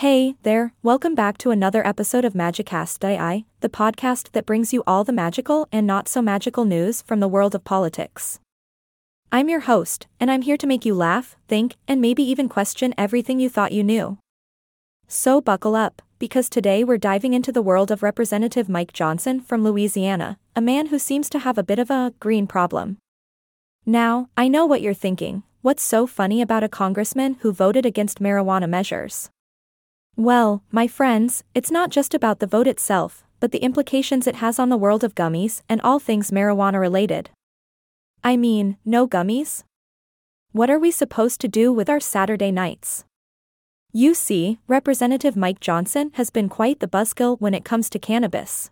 Hey there, welcome back to another episode of Magicast.ai, the podcast that brings you all the magical and not so magical news from the world of politics. I'm your host, and I'm here to make you laugh, think, and maybe even question everything you thought you knew. So buckle up, because today we're diving into the world of Representative Mike Johnson from Louisiana, a man who seems to have a bit of a green problem. Now, I know what you're thinking what's so funny about a congressman who voted against marijuana measures? Well, my friends, it's not just about the vote itself, but the implications it has on the world of gummies and all things marijuana related. I mean, no gummies? What are we supposed to do with our Saturday nights? You see, Representative Mike Johnson has been quite the buzzkill when it comes to cannabis.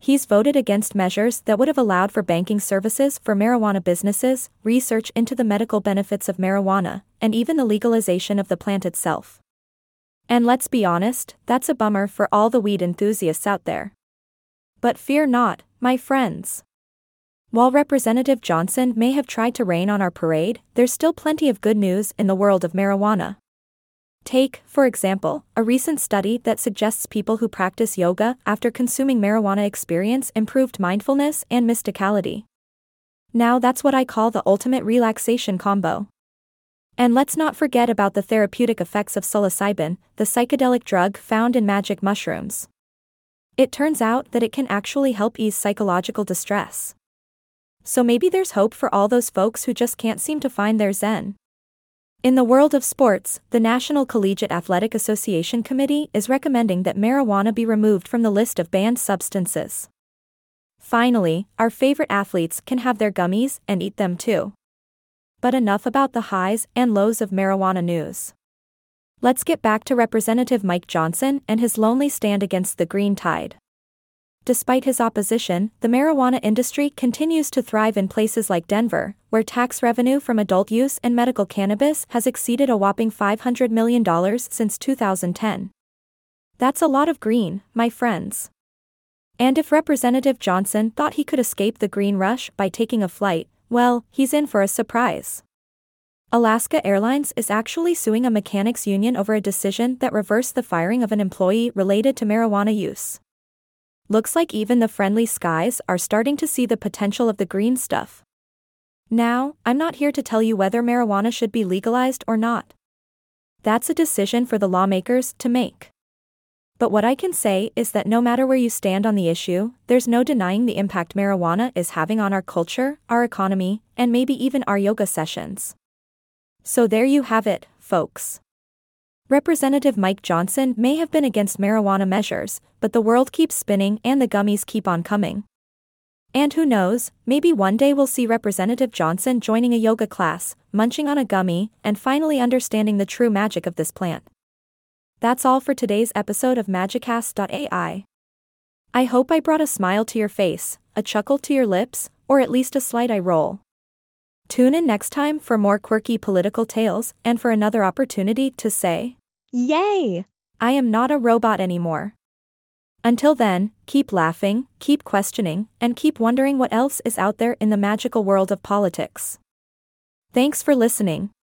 He's voted against measures that would have allowed for banking services for marijuana businesses, research into the medical benefits of marijuana, and even the legalization of the plant itself. And let's be honest, that's a bummer for all the weed enthusiasts out there. But fear not, my friends. While Representative Johnson may have tried to rain on our parade, there's still plenty of good news in the world of marijuana. Take, for example, a recent study that suggests people who practice yoga after consuming marijuana experience improved mindfulness and mysticality. Now that's what I call the ultimate relaxation combo. And let's not forget about the therapeutic effects of psilocybin, the psychedelic drug found in magic mushrooms. It turns out that it can actually help ease psychological distress. So maybe there's hope for all those folks who just can't seem to find their zen. In the world of sports, the National Collegiate Athletic Association Committee is recommending that marijuana be removed from the list of banned substances. Finally, our favorite athletes can have their gummies and eat them too. But enough about the highs and lows of marijuana news. Let's get back to Representative Mike Johnson and his lonely stand against the green tide. Despite his opposition, the marijuana industry continues to thrive in places like Denver, where tax revenue from adult use and medical cannabis has exceeded a whopping $500 million since 2010. That's a lot of green, my friends. And if Representative Johnson thought he could escape the green rush by taking a flight, well, he's in for a surprise. Alaska Airlines is actually suing a mechanics union over a decision that reversed the firing of an employee related to marijuana use. Looks like even the friendly skies are starting to see the potential of the green stuff. Now, I'm not here to tell you whether marijuana should be legalized or not. That's a decision for the lawmakers to make. But what I can say is that no matter where you stand on the issue, there's no denying the impact marijuana is having on our culture, our economy, and maybe even our yoga sessions. So there you have it, folks. Representative Mike Johnson may have been against marijuana measures, but the world keeps spinning and the gummies keep on coming. And who knows, maybe one day we'll see Representative Johnson joining a yoga class, munching on a gummy, and finally understanding the true magic of this plant. That's all for today's episode of Magicast.ai. I hope I brought a smile to your face, a chuckle to your lips, or at least a slight eye roll. Tune in next time for more quirky political tales and for another opportunity to say, Yay! I am not a robot anymore. Until then, keep laughing, keep questioning, and keep wondering what else is out there in the magical world of politics. Thanks for listening.